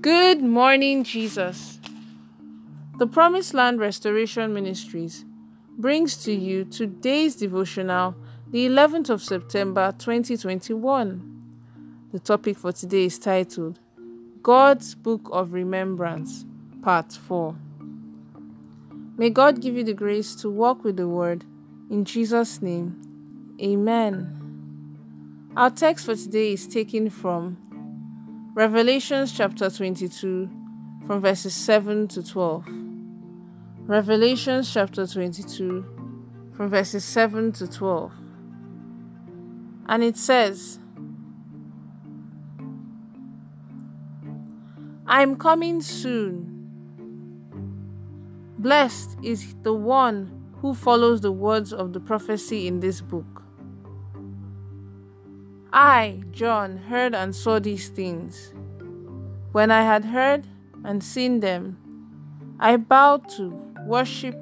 Good morning, Jesus. The Promised Land Restoration Ministries brings to you today's devotional, the 11th of September 2021. The topic for today is titled God's Book of Remembrance, Part 4. May God give you the grace to walk with the Word. In Jesus' name, Amen. Our text for today is taken from Revelations chapter 22, from verses 7 to 12. Revelations chapter 22, from verses 7 to 12. And it says, I am coming soon. Blessed is the one who follows the words of the prophecy in this book. I, John, heard and saw these things. When I had heard and seen them, I bowed to worship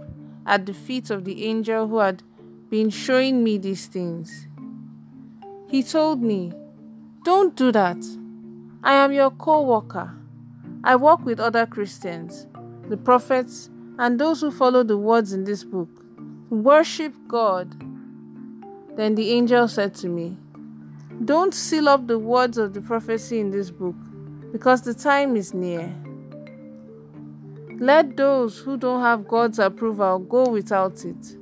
at the feet of the angel who had been showing me these things. He told me, Don't do that. I am your co worker. I work with other Christians, the prophets, and those who follow the words in this book. Worship God. Then the angel said to me, don't seal up the words of the prophecy in this book, because the time is near. Let those who don't have God's approval go without it,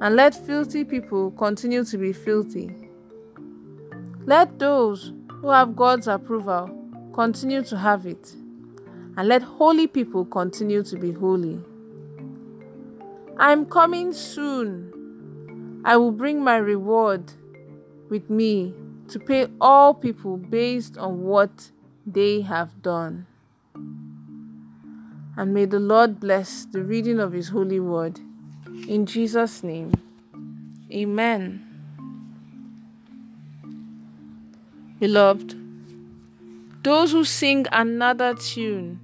and let filthy people continue to be filthy. Let those who have God's approval continue to have it, and let holy people continue to be holy. I'm coming soon. I will bring my reward with me to pay all people based on what they have done. And may the Lord bless the reading of His holy word. In Jesus' name, Amen. Beloved, those who sing another tune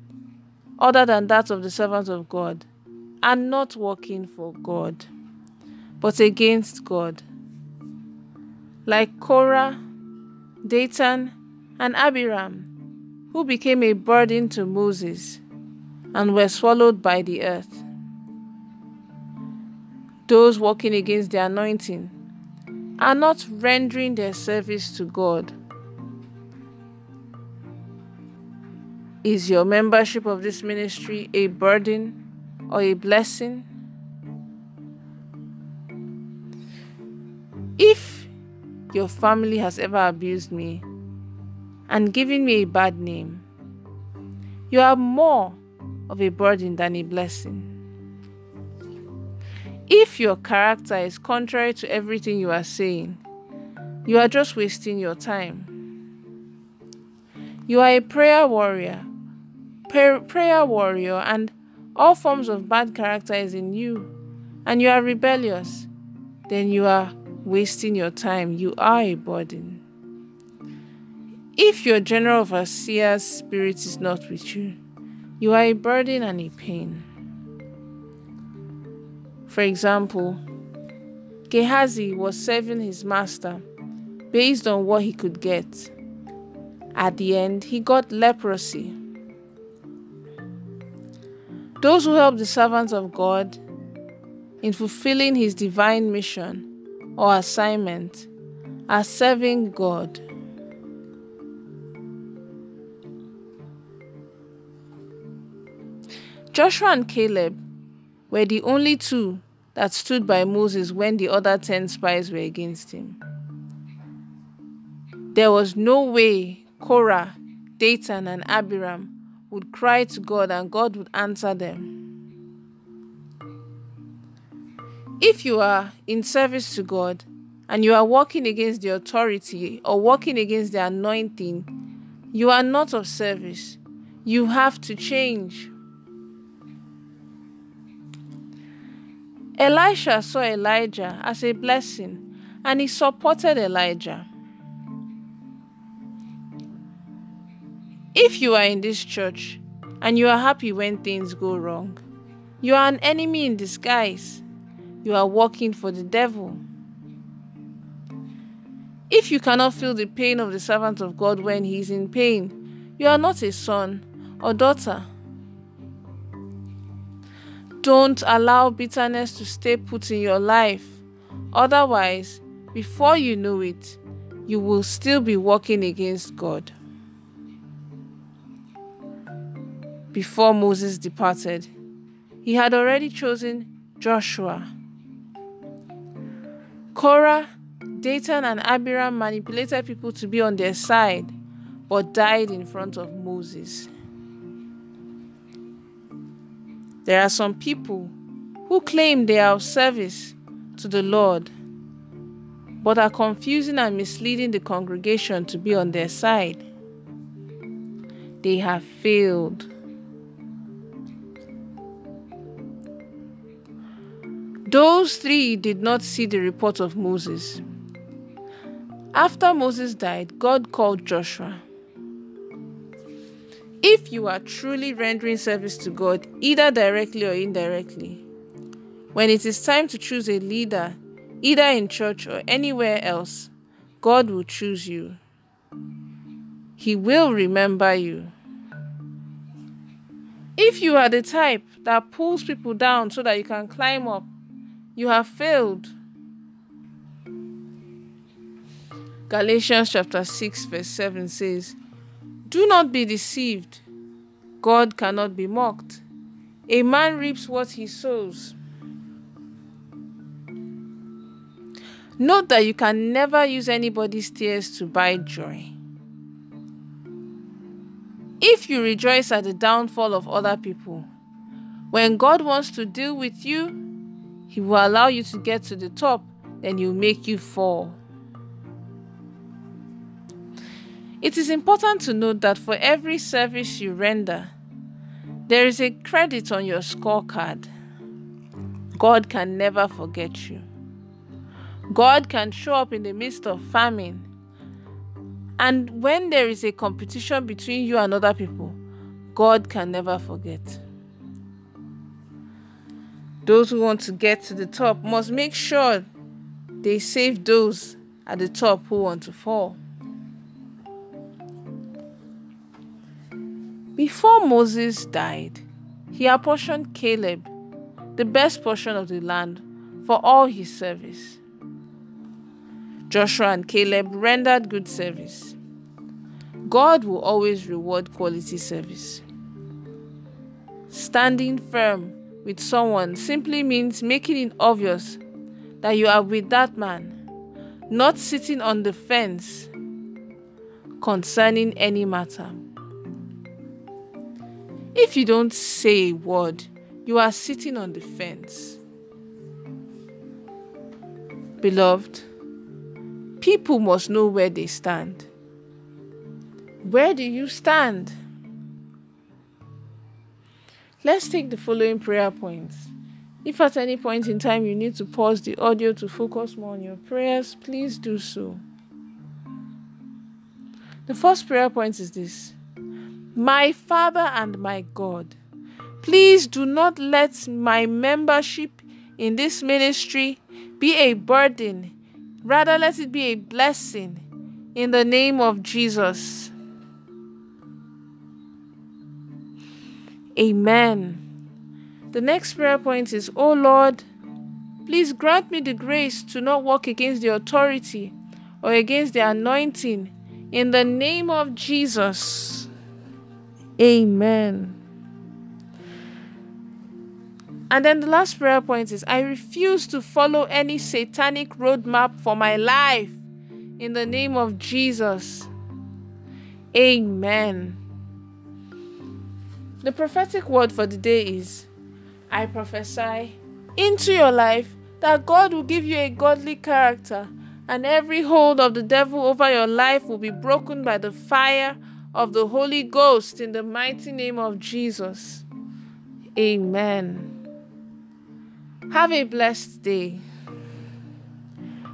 other than that of the servants of God are not working for God, but against God. Like Korah, Dathan, and Abiram, who became a burden to Moses and were swallowed by the earth. Those walking against the anointing are not rendering their service to God. Is your membership of this ministry a burden or a blessing? If your family has ever abused me and given me a bad name. You are more of a burden than a blessing. If your character is contrary to everything you are saying, you are just wasting your time. You are a prayer warrior, prayer warrior, and all forms of bad character is in you, and you are rebellious, then you are wasting your time, you are a burden. If your general overseer's spirit is not with you, you are a burden and a pain. For example, Gehazi was serving his master based on what he could get. At the end, he got leprosy. Those who help the servants of God in fulfilling his divine mission or assignment are serving God. Joshua and Caleb were the only two that stood by Moses when the other ten spies were against him. There was no way Korah, Dathan, and Abiram would cry to God and God would answer them. If you are in service to God and you are working against the authority or working against the anointing, you are not of service. You have to change. Elisha saw Elijah as a blessing and he supported Elijah. If you are in this church and you are happy when things go wrong, you are an enemy in disguise you are working for the devil. If you cannot feel the pain of the servant of God when he is in pain, you are not a son or daughter. Don't allow bitterness to stay put in your life. Otherwise, before you know it, you will still be walking against God. Before Moses departed, he had already chosen Joshua. Korah, Dathan, and Abiram manipulated people to be on their side, but died in front of Moses. There are some people who claim they are of service to the Lord, but are confusing and misleading the congregation to be on their side. They have failed. Those three did not see the report of Moses. After Moses died, God called Joshua. If you are truly rendering service to God, either directly or indirectly, when it is time to choose a leader, either in church or anywhere else, God will choose you. He will remember you. If you are the type that pulls people down so that you can climb up, you have failed. Galatians chapter 6, verse 7 says, Do not be deceived. God cannot be mocked. A man reaps what he sows. Note that you can never use anybody's tears to buy joy. If you rejoice at the downfall of other people, when God wants to deal with you, he will allow you to get to the top, then He'll make you fall. It is important to note that for every service you render, there is a credit on your scorecard. God can never forget you. God can show up in the midst of famine. And when there is a competition between you and other people, God can never forget. Those who want to get to the top must make sure they save those at the top who want to fall. Before Moses died, he apportioned Caleb the best portion of the land for all his service. Joshua and Caleb rendered good service. God will always reward quality service. Standing firm with someone simply means making it obvious that you are with that man, not sitting on the fence concerning any matter. If you don't say a word, you are sitting on the fence. Beloved, people must know where they stand. Where do you stand? Let's take the following prayer points. If at any point in time you need to pause the audio to focus more on your prayers, please do so. The first prayer point is this My Father and my God, please do not let my membership in this ministry be a burden, rather, let it be a blessing in the name of Jesus. Amen. The next prayer point is, Oh Lord, please grant me the grace to not walk against the authority or against the anointing in the name of Jesus. Amen. And then the last prayer point is I refuse to follow any satanic roadmap for my life in the name of Jesus. Amen. The prophetic word for the day is I prophesy into your life that God will give you a godly character, and every hold of the devil over your life will be broken by the fire of the Holy Ghost in the mighty name of Jesus. Amen. Have a blessed day.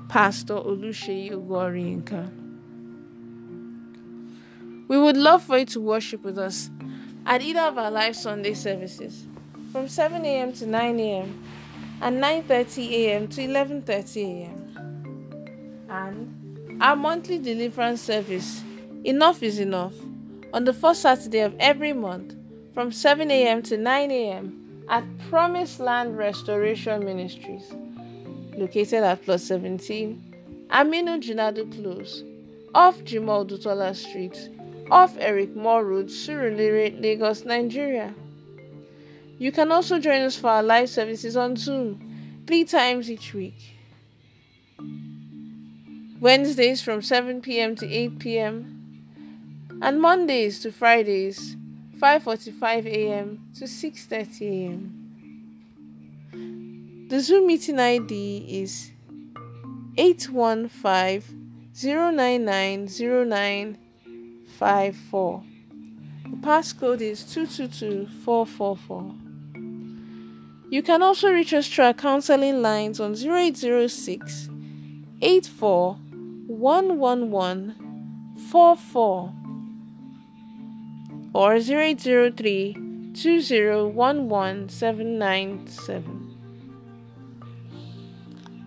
Pastor Olusheyi Ugorinka. We would love for you to worship with us at either of our live Sunday services from 7 a.m. to 9 a.m. and 9:30 a.m. to 11:30 a.m. And our monthly deliverance service, Enough is Enough, on the first Saturday of every month from 7 a.m. to 9 a.m. at Promised Land Restoration Ministries, located at Plus 17, Aminu Junadu Close, off Jimoh Odutola Street, off Eric Moore Road, Surulere, Lagos, Nigeria. You can also join us for our live services on Zoom, three times each week. Wednesdays from 7 p.m. to 8 p.m. and Mondays to Fridays 5:45 a.m. to 6:30 a.m. The Zoom meeting ID is 815-099-0954. The passcode is 222444. You can also reach us through our counseling lines on 0806 84 111 44 or 0803 2011797.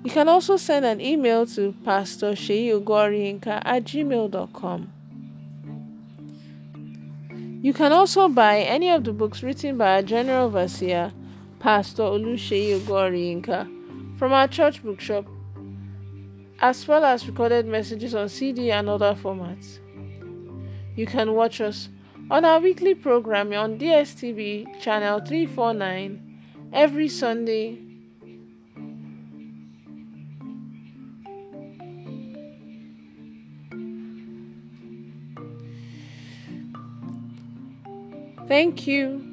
You can also send an email to Pastor Sheyugoriinka at gmail.com. You can also buy any of the books written by our General Overseer, Pastor Olusheyi Ogoriinka, from our church bookshop as well as recorded messages on CD and other formats. You can watch us on our weekly program on DSTV channel 349 every Sunday. Thank you.